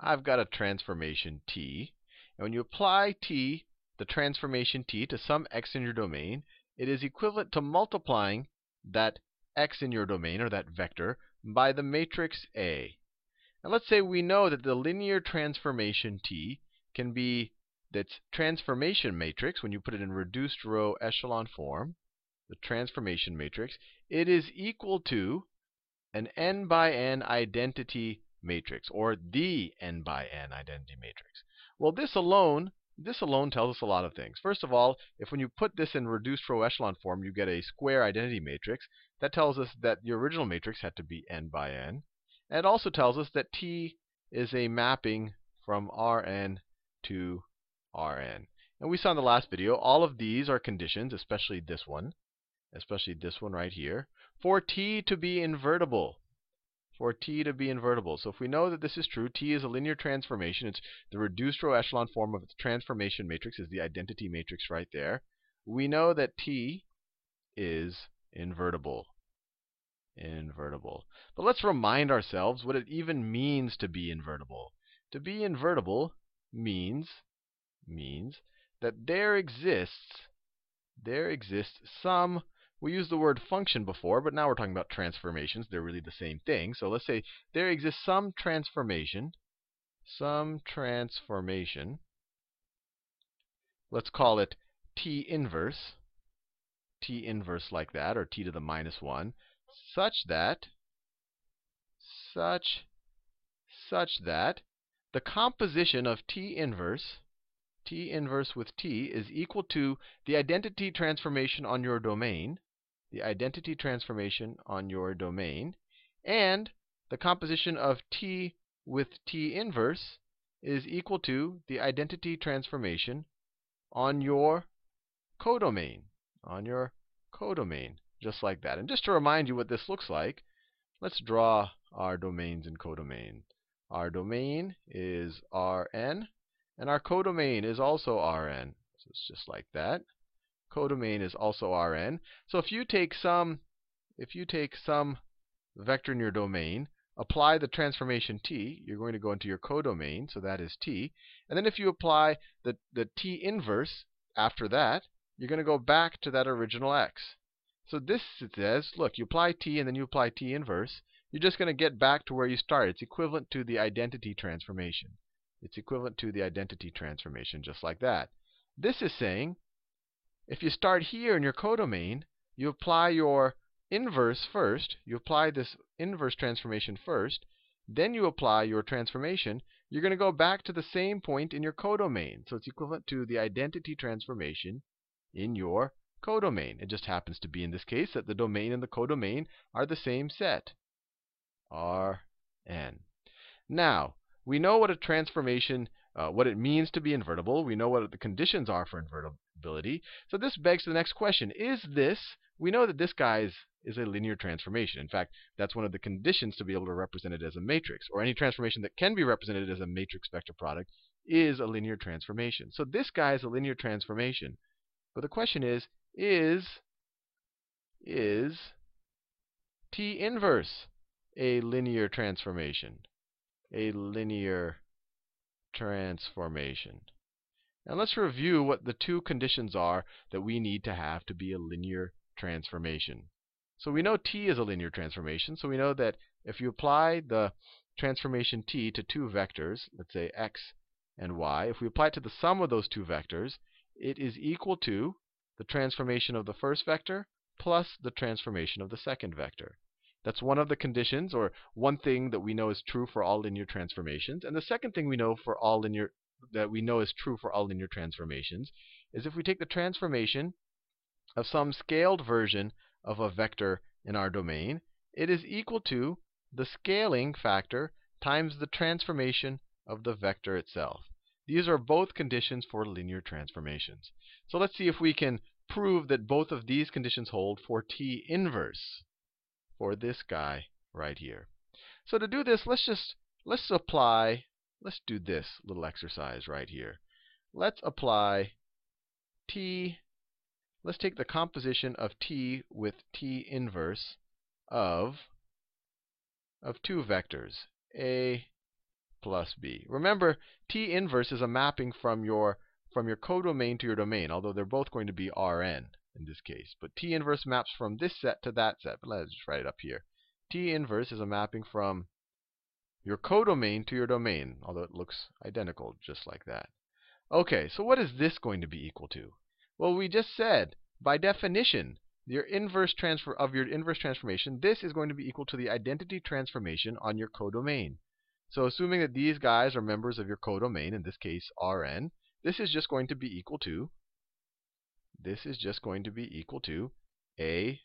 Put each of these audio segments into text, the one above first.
I've got a transformation t. And when you apply t, the transformation t, to some x in your domain, it is equivalent to multiplying that x in your domain, or that vector, by the matrix A. And let's say we know that the linear transformation t can be that's transformation matrix, when you put it in reduced row echelon form, the transformation matrix, it is equal to an n by n identity matrix, or the n by n identity matrix. Well, this alone, this alone tells us a lot of things. First of all, if when you put this in reduced row echelon form, you get a square identity matrix, that tells us that the original matrix had to be n by n. And it also tells us that T is a mapping from Rn to Rn. And we saw in the last video, all of these are conditions, especially this one, especially this one right here, for t to be invertible. For t to be invertible. So if we know that this is true, t is a linear transformation. It's the reduced row echelon form of its transformation matrix is the identity matrix right there. We know that t is invertible. Invertible. But let's remind ourselves what it even means to be invertible. To be invertible means means that there exists there exists some we used the word function before, but now we're talking about transformations. They're really the same thing. So let's say there exists some transformation, some transformation. Let's call it t inverse, t inverse like that, or t to the minus 1, such that, such, such that the composition of t inverse T inverse with T is equal to the identity transformation on your domain, the identity transformation on your domain, and the composition of T with T inverse is equal to the identity transformation on your codomain, on your codomain, just like that. And just to remind you what this looks like, let's draw our domains and codomain. Our domain is Rn. And our codomain is also Rn. So it's just like that. Codomain is also Rn. So if you take some if you take some vector in your domain, apply the transformation t, you're going to go into your codomain, so that is t. And then if you apply the, the t inverse after that, you're going to go back to that original x. So this says, look, you apply t and then you apply t inverse. You're just going to get back to where you started. It's equivalent to the identity transformation. It's equivalent to the identity transformation, just like that. This is saying, if you start here in your codomain, you apply your inverse first, you apply this inverse transformation first, then you apply your transformation, you're going to go back to the same point in your codomain. So it's equivalent to the identity transformation in your codomain. It just happens to be in this case that the domain and the codomain are the same set. Rn. Now, we know what a transformation, uh, what it means to be invertible. We know what the conditions are for So this begs the next question. Is this, we know that this guy is, is a linear transformation. In fact, that's one of the conditions to be able to represent it as a matrix. Or any transformation that can be represented as a matrix vector product is a linear transformation. So this guy is a linear transformation. But the question is, is, is T inverse a linear transformation? a linear transformation. Now let's review what the two conditions are that we need to have to be a linear transformation. So we know t is a linear transformation, so we know that if you apply the transformation t to two vectors, let's say x and y, if we apply it to the sum of those two vectors, it is equal to the transformation of the first vector plus the transformation of the second vector. That's one of the conditions, or one thing that we know is true for all linear transformations. And the second thing we know for all linear that we know is true for all linear transformations is if we take the transformation of some scaled version of a vector in our domain, it is equal to the scaling factor times the transformation of the vector itself. These are both conditions for linear transformations. So let's see if we can prove that both of these conditions hold for t inverse for this guy right here. So to do this, let's just let's apply let's do this little exercise right here. Let's apply t let's take the composition of t with t inverse of of two vectors, a plus b. Remember, T inverse is a mapping from your from your codomain to your domain, although they're both going to be Rn in this case. But T inverse maps from this set to that set. But let's just write it up here. T inverse is a mapping from your codomain to your domain, although it looks identical just like that. Okay, so what is this going to be equal to? Well, we just said, by definition, your inverse transfer of your inverse transformation, this is going to be equal to the identity transformation on your codomain. So assuming that these guys are members of your codomain, in this case Rn, this is just going to be equal to this is just going to be equal to A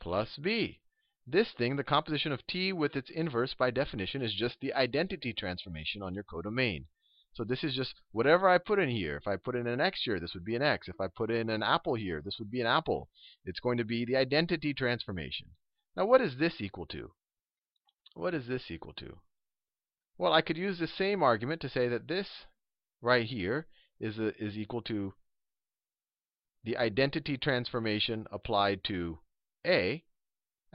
plus B. This thing, the composition of T with its inverse by definition is just the identity transformation on your codomain. So this is just whatever I put in here. If I put in an x here, this would be an x. If I put in an apple here, this would be an apple. It's going to be the identity transformation. Now what is this equal to? What is this equal to? Well, I could use the same argument to say that this right here is, a, is equal to the identity transformation applied to A.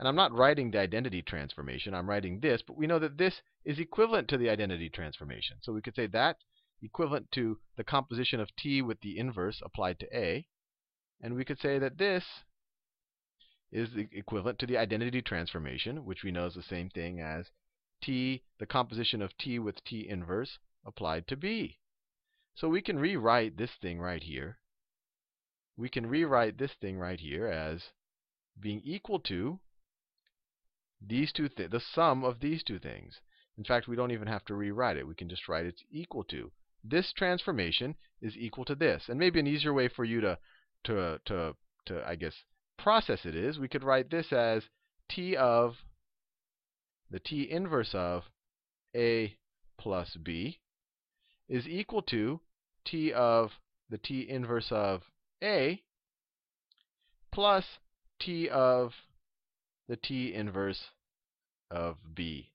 And I'm not writing the identity transformation, I'm writing this, but we know that this is equivalent to the identity transformation. So we could say that equivalent to the composition of T with the inverse applied to A. And we could say that this is equivalent to the identity transformation, which we know is the same thing as T, the composition of T with T inverse applied to B. So we can rewrite this thing right here. We can rewrite this thing right here as being equal to these two th the sum of these two things. In fact, we don't even have to rewrite it. We can just write it's equal to. This transformation is equal to this. And maybe an easier way for you to to to to I guess process it is we could write this as t of the t inverse of a plus b is equal to t of the t inverse of a plus t of the t inverse of b.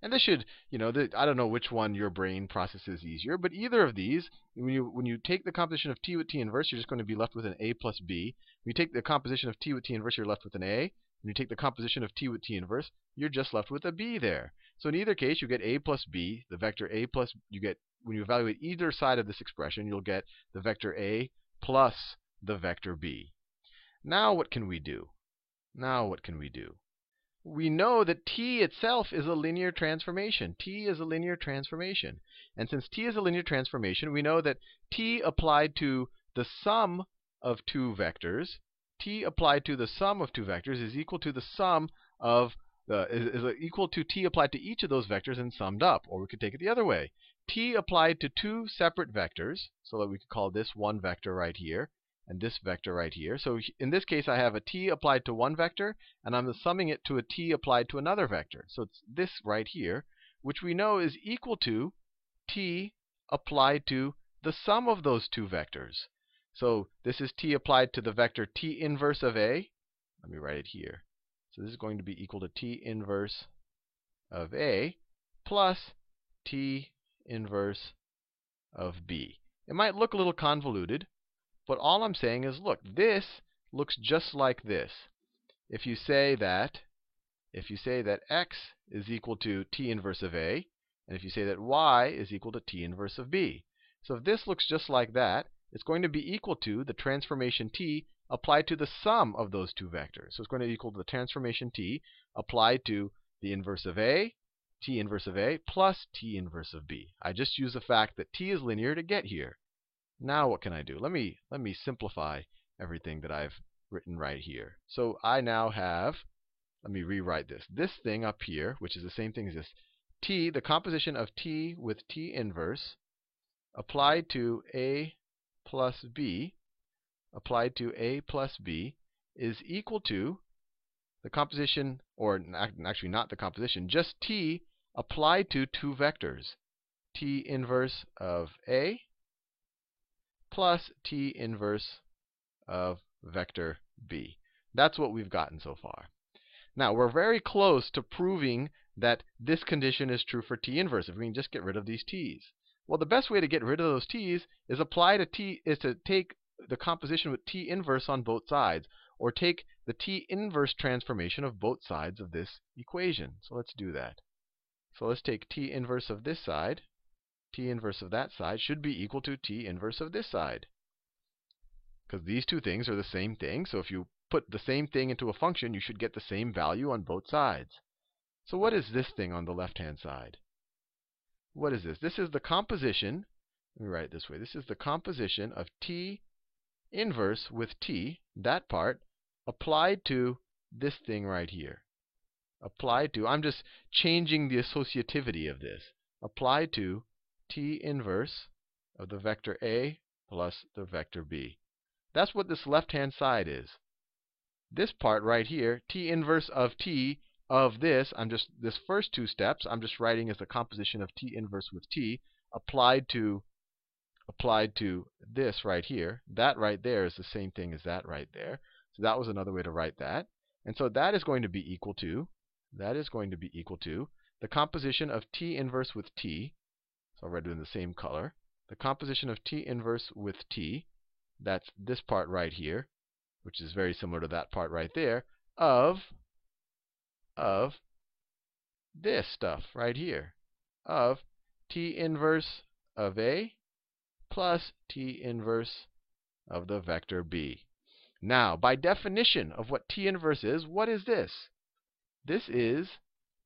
And this should, you know, the, I don't know which one your brain processes easier, but either of these, when you when you take the composition of t with t inverse, you're just going to be left with an a plus b. When you take the composition of t with t inverse, you're left with an a. When you take the composition of t with t inverse, you're just left with a b there. So in either case, you get a plus b, the vector a plus, you get, when you evaluate either side of this expression, you'll get the vector a plus the vector b. Now what can we do? Now what can we do? we know that t itself is a linear transformation. t is a linear transformation. And since t is a linear transformation, we know that t applied to the sum of two vectors, t applied to the sum of two vectors is equal to the sum of uh, is, is equal to t applied to each of those vectors and summed up. Or we could take it the other way. t applied to two separate vectors, so that we could call this one vector right here, and this vector right here. So in this case, I have a t applied to one vector, and I'm summing it to a t applied to another vector. So it's this right here, which we know is equal to t applied to the sum of those two vectors. So this is t applied to the vector t inverse of a. Let me write it here. So this is going to be equal to t inverse of a plus t inverse of b. It might look a little convoluted, but all I'm saying is, look, this looks just like this. If you say that if you say that x is equal to t inverse of a, and if you say that y is equal to t inverse of b. So if this looks just like that, it's going to be equal to the transformation t applied to the sum of those two vectors. So it's going to equal to the transformation t applied to the inverse of a, t inverse of a, plus t inverse of b. I just use the fact that t is linear to get here. Now what can I do? Let me let me simplify everything that I've written right here. So I now have, let me rewrite this. This thing up here, which is the same thing as this, t, the composition of t with t inverse applied to a plus b, applied to a plus b, is equal to the composition, or actually not the composition, just t applied to two vectors, t inverse of a plus t inverse of vector b. That's what we've gotten so far. Now, we're very close to proving that this condition is true for t inverse if we can just get rid of these t's. Well, the best way to get rid of those t's is apply to t is to take the composition with t inverse on both sides or take the t inverse transformation of both sides of this equation. So let's do that. So let's take t inverse of this side. T inverse of that side should be equal to t inverse of this side. Because these two things are the same thing. So if you put the same thing into a function, you should get the same value on both sides. So what is this thing on the left-hand side? What is this? This is the composition. Let me write it this way. This is the composition of t inverse with t, that part, applied to this thing right here. Applied to, I'm just changing the associativity of this. Applied to t inverse of the vector A plus the vector B. That's what this left-hand side is. This part right here, t inverse of t of this, I'm just this first two steps, I'm just writing as the composition of t inverse with t applied to applied to this right here. That right there is the same thing as that right there. So that was another way to write that. And so that is going to be equal to that is going to be equal to the composition of t inverse with t. It in the same color. The composition of t inverse with t, that's this part right here, which is very similar to that part right there, of, of this stuff right here, of t inverse of A plus t inverse of the vector B. Now, by definition of what t inverse is, what is this? This is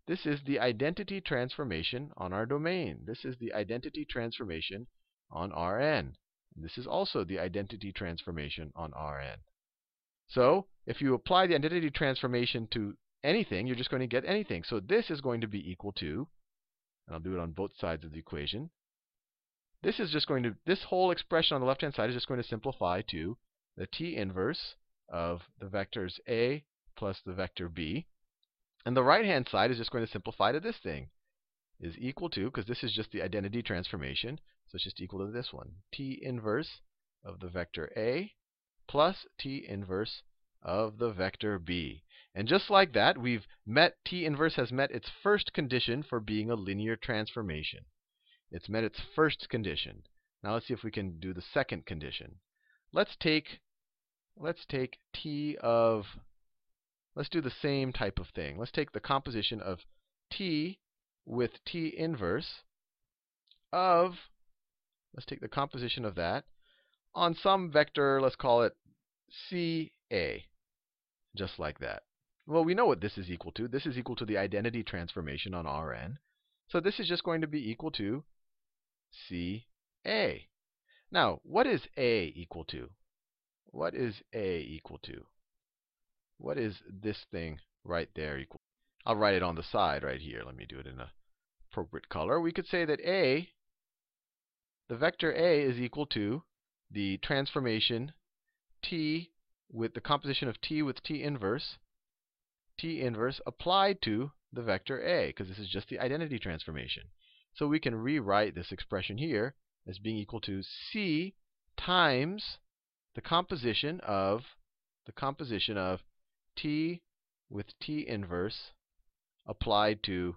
this is the identity transformation on our domain. This is the identity transformation on Rn. This is also the identity transformation on Rn. So, if you apply the identity transformation to anything, you're just going to get anything. So this is going to be equal to, and I'll do it on both sides of the equation. This is just going to, this whole expression on the left-hand side is just going to simplify to the t inverse of the vectors A plus the vector B. And the right-hand side is just going to simplify to this thing. Is equal to, because this is just the identity transformation, so it's just equal to this one. t inverse of the vector A plus t inverse of the vector B. And just like that, we've met t inverse has met its first condition for being a linear transformation. It's met its first condition. Now let's see if we can do the second condition. Let's take let's take t of let's do the same type of thing. Let's take the composition of t with t inverse of, let's take the composition of that on some vector, let's call it CA, just like that. Well, we know what this is equal to. This is equal to the identity transformation on Rn. So this is just going to be equal to CA. Now, what is A equal to? What is A equal to? What is this thing right there equal? I'll write it on the side right here. Let me do it in a appropriate color. We could say that A, the vector A is equal to the transformation T with the composition of T with T inverse, T inverse applied to the vector A, because this is just the identity transformation. So we can rewrite this expression here as being equal to C times the composition of the composition of t with t inverse applied to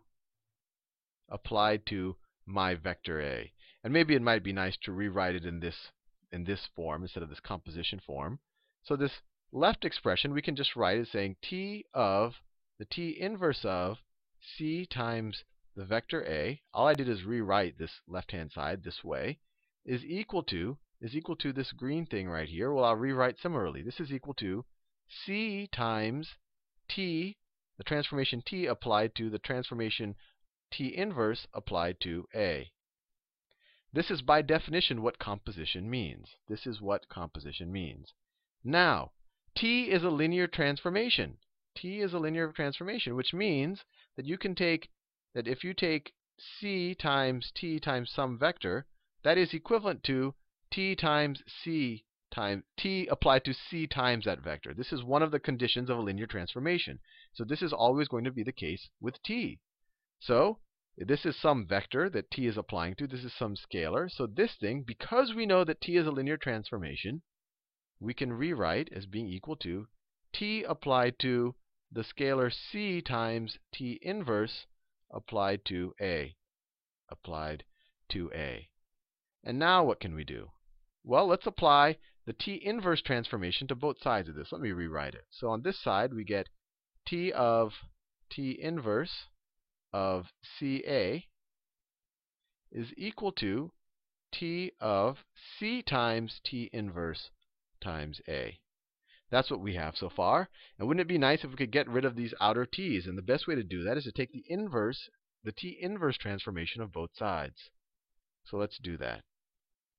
applied to my vector A. And maybe it might be nice to rewrite it in this in this form instead of this composition form. So this left expression we can just write as saying t of the t inverse of c times the vector A. All I did is rewrite this left-hand side this way is equal to is equal to this green thing right here. Well, I'll rewrite similarly. This is equal to c times t, the transformation t applied to the transformation t inverse applied to A. This is by definition what composition means. This is what composition means. Now, t is a linear transformation. t is a linear transformation, which means that you can take that if you take c times t times some vector, that is equivalent to t times c time t applied to c times that vector. This is one of the conditions of a linear transformation. So this is always going to be the case with t. So this is some vector that t is applying to. This is some scalar. So this thing, because we know that t is a linear transformation, we can rewrite as being equal to t applied to the scalar c times t inverse applied to a. Applied to a. And now what can we do? Well, let's apply the t inverse transformation to both sides of this. Let me rewrite it. So on this side, we get t of t inverse of CA is equal to T of C times T inverse times A. That's what we have so far. And wouldn't it be nice if we could get rid of these outer t's? And the best way to do that is to take the inverse, the t inverse transformation of both sides. So let's do that.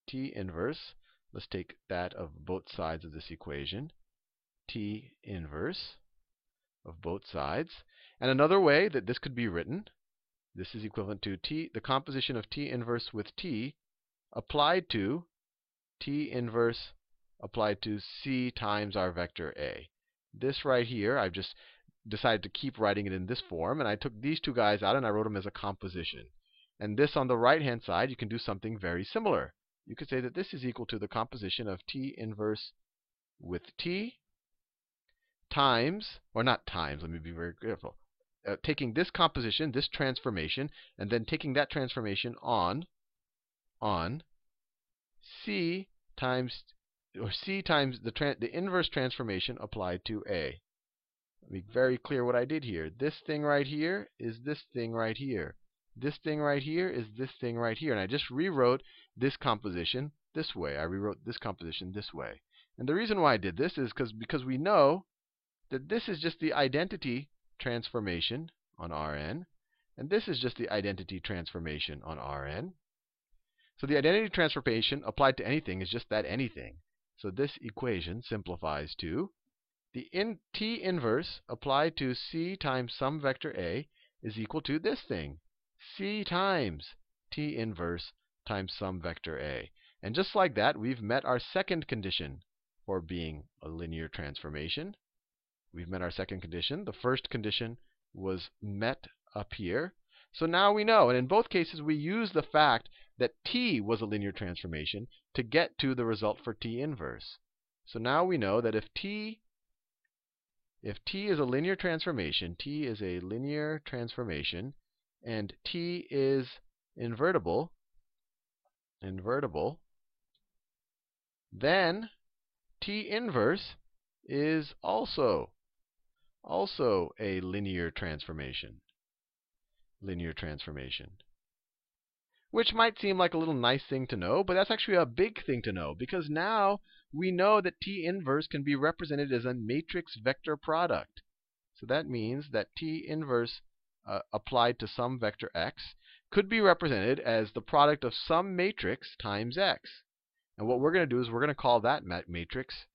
t inverse, let's take that of both sides of this equation. t inverse of both sides. And another way that this could be written, this is equivalent to t, the composition of t inverse with t applied to t inverse applied to c times our vector a. This right here, I've just decided to keep writing it in this form, and I took these two guys out and I wrote them as a composition. And this on the right-hand side, you can do something very similar. You could say that this is equal to the composition of t inverse with t times, or not times, let me be very careful, uh, taking this composition, this transformation, and then taking that transformation on, on c times or c times the, the inverse transformation applied to a. Let me be very clear what I did here. This thing right here is this thing right here. This thing right here is this thing right here. And I just rewrote this composition this way. I rewrote this composition this way. And the reason why I did this is because because we know that this is just the identity transformation on Rn, and this is just the identity transformation on Rn. So the identity transformation applied to anything is just that anything. So this equation simplifies to the in t inverse applied to c times some vector a is equal to this thing, c times t inverse times some vector a. And just like that, we've met our second condition for being a linear transformation. We've met our second condition. The first condition was met up here. So now we know, and in both cases we use the fact that t was a linear transformation to get to the result for t inverse. So now we know that if t if t is a linear transformation, t is a linear transformation, and t is invertible, invertible, then t inverse is also also a linear transformation. Linear transformation which might seem like a little nice thing to know, but that's actually a big thing to know because now we know that T inverse can be represented as a matrix vector product. So that means that T inverse uh, applied to some vector x could be represented as the product of some matrix times x. And what we're going to do is we're going to call that matrix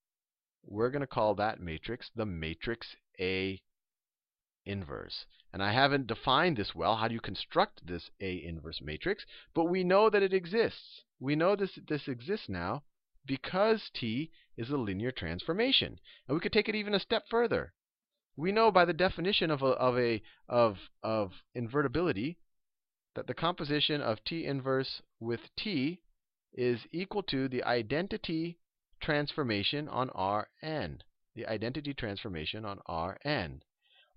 we're going to call that matrix the matrix A inverse. And I haven't defined this well. How do you construct this A inverse matrix? But we know that it exists. We know this, this exists now because T is a linear transformation. And we could take it even a step further. We know by the definition of, a, of, a, of, of invertibility that the composition of T inverse with T is equal to the identity transformation on Rn. The identity transformation on Rn.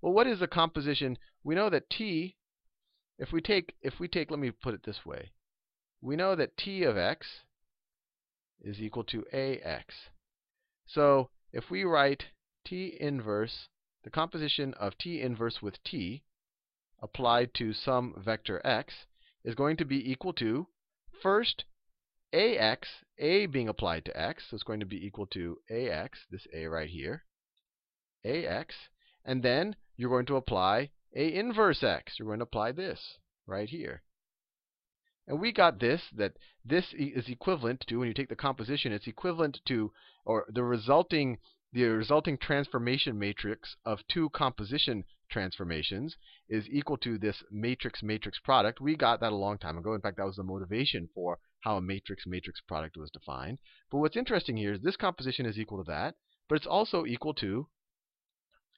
Well, what is the composition? We know that T, if we take, if we take, let me put it this way. We know that T of x is equal to AX. So if we write T inverse, the composition of T inverse with T applied to some vector x is going to be equal to, first, AX, A being applied to x, so it's going to be equal to AX, this A right here, AX, and then you're going to apply a inverse x. You're going to apply this right here. And we got this, that this is equivalent to, when you take the composition, it's equivalent to, or the resulting, the resulting transformation matrix of two composition transformations is equal to this matrix-matrix product. We got that a long time ago. In fact, that was the motivation for how a matrix-matrix product was defined. But what's interesting here is this composition is equal to that, but it's also equal to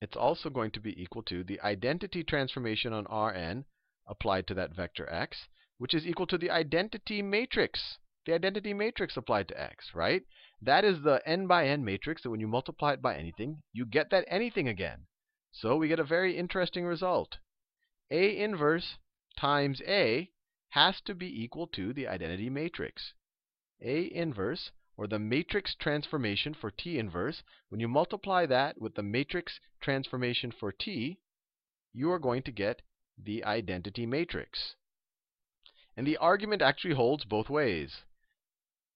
it's also going to be equal to the identity transformation on Rn applied to that vector x, which is equal to the identity matrix, the identity matrix applied to x, right? That is the n by n matrix that when you multiply it by anything, you get that anything again. So we get a very interesting result. A inverse times A has to be equal to the identity matrix. A inverse or the matrix transformation for T inverse, when you multiply that with the matrix transformation for T, you are going to get the identity matrix. And the argument actually holds both ways.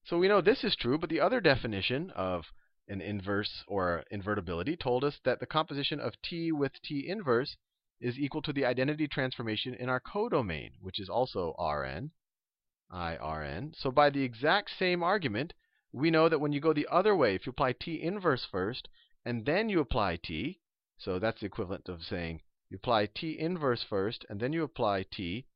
So we know this is true, but the other definition of an inverse or invertibility told us that the composition of T with T inverse is equal to the identity transformation in our codomain, which is also Rn, IRN. So by the exact same argument, we know that when you go the other way, if you apply T inverse first, and then you apply T, so that's the equivalent of saying you apply T inverse first, and then you apply T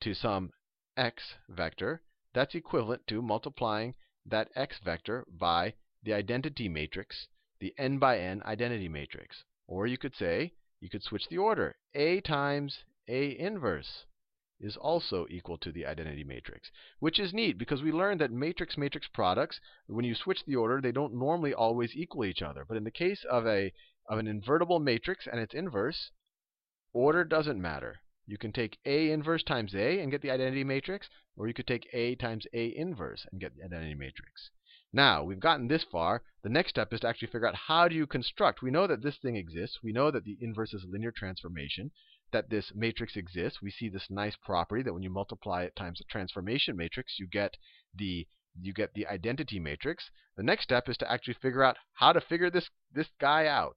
to some x vector, that's equivalent to multiplying that x vector by the identity matrix, the n by n identity matrix. Or you could say, you could switch the order. A times A inverse is also equal to the identity matrix, which is neat because we learned that matrix-matrix products, when you switch the order, they don't normally always equal each other. But in the case of a of an invertible matrix and its inverse, order doesn't matter. You can take A inverse times A and get the identity matrix, or you could take A times A inverse and get the identity matrix. Now, we've gotten this far. The next step is to actually figure out how do you construct. We know that this thing exists. We know that the inverse is a linear transformation, that this matrix exists. We see this nice property that when you multiply it times the transformation matrix, you get the you get the identity matrix. The next step is to actually figure out how to figure this this guy out.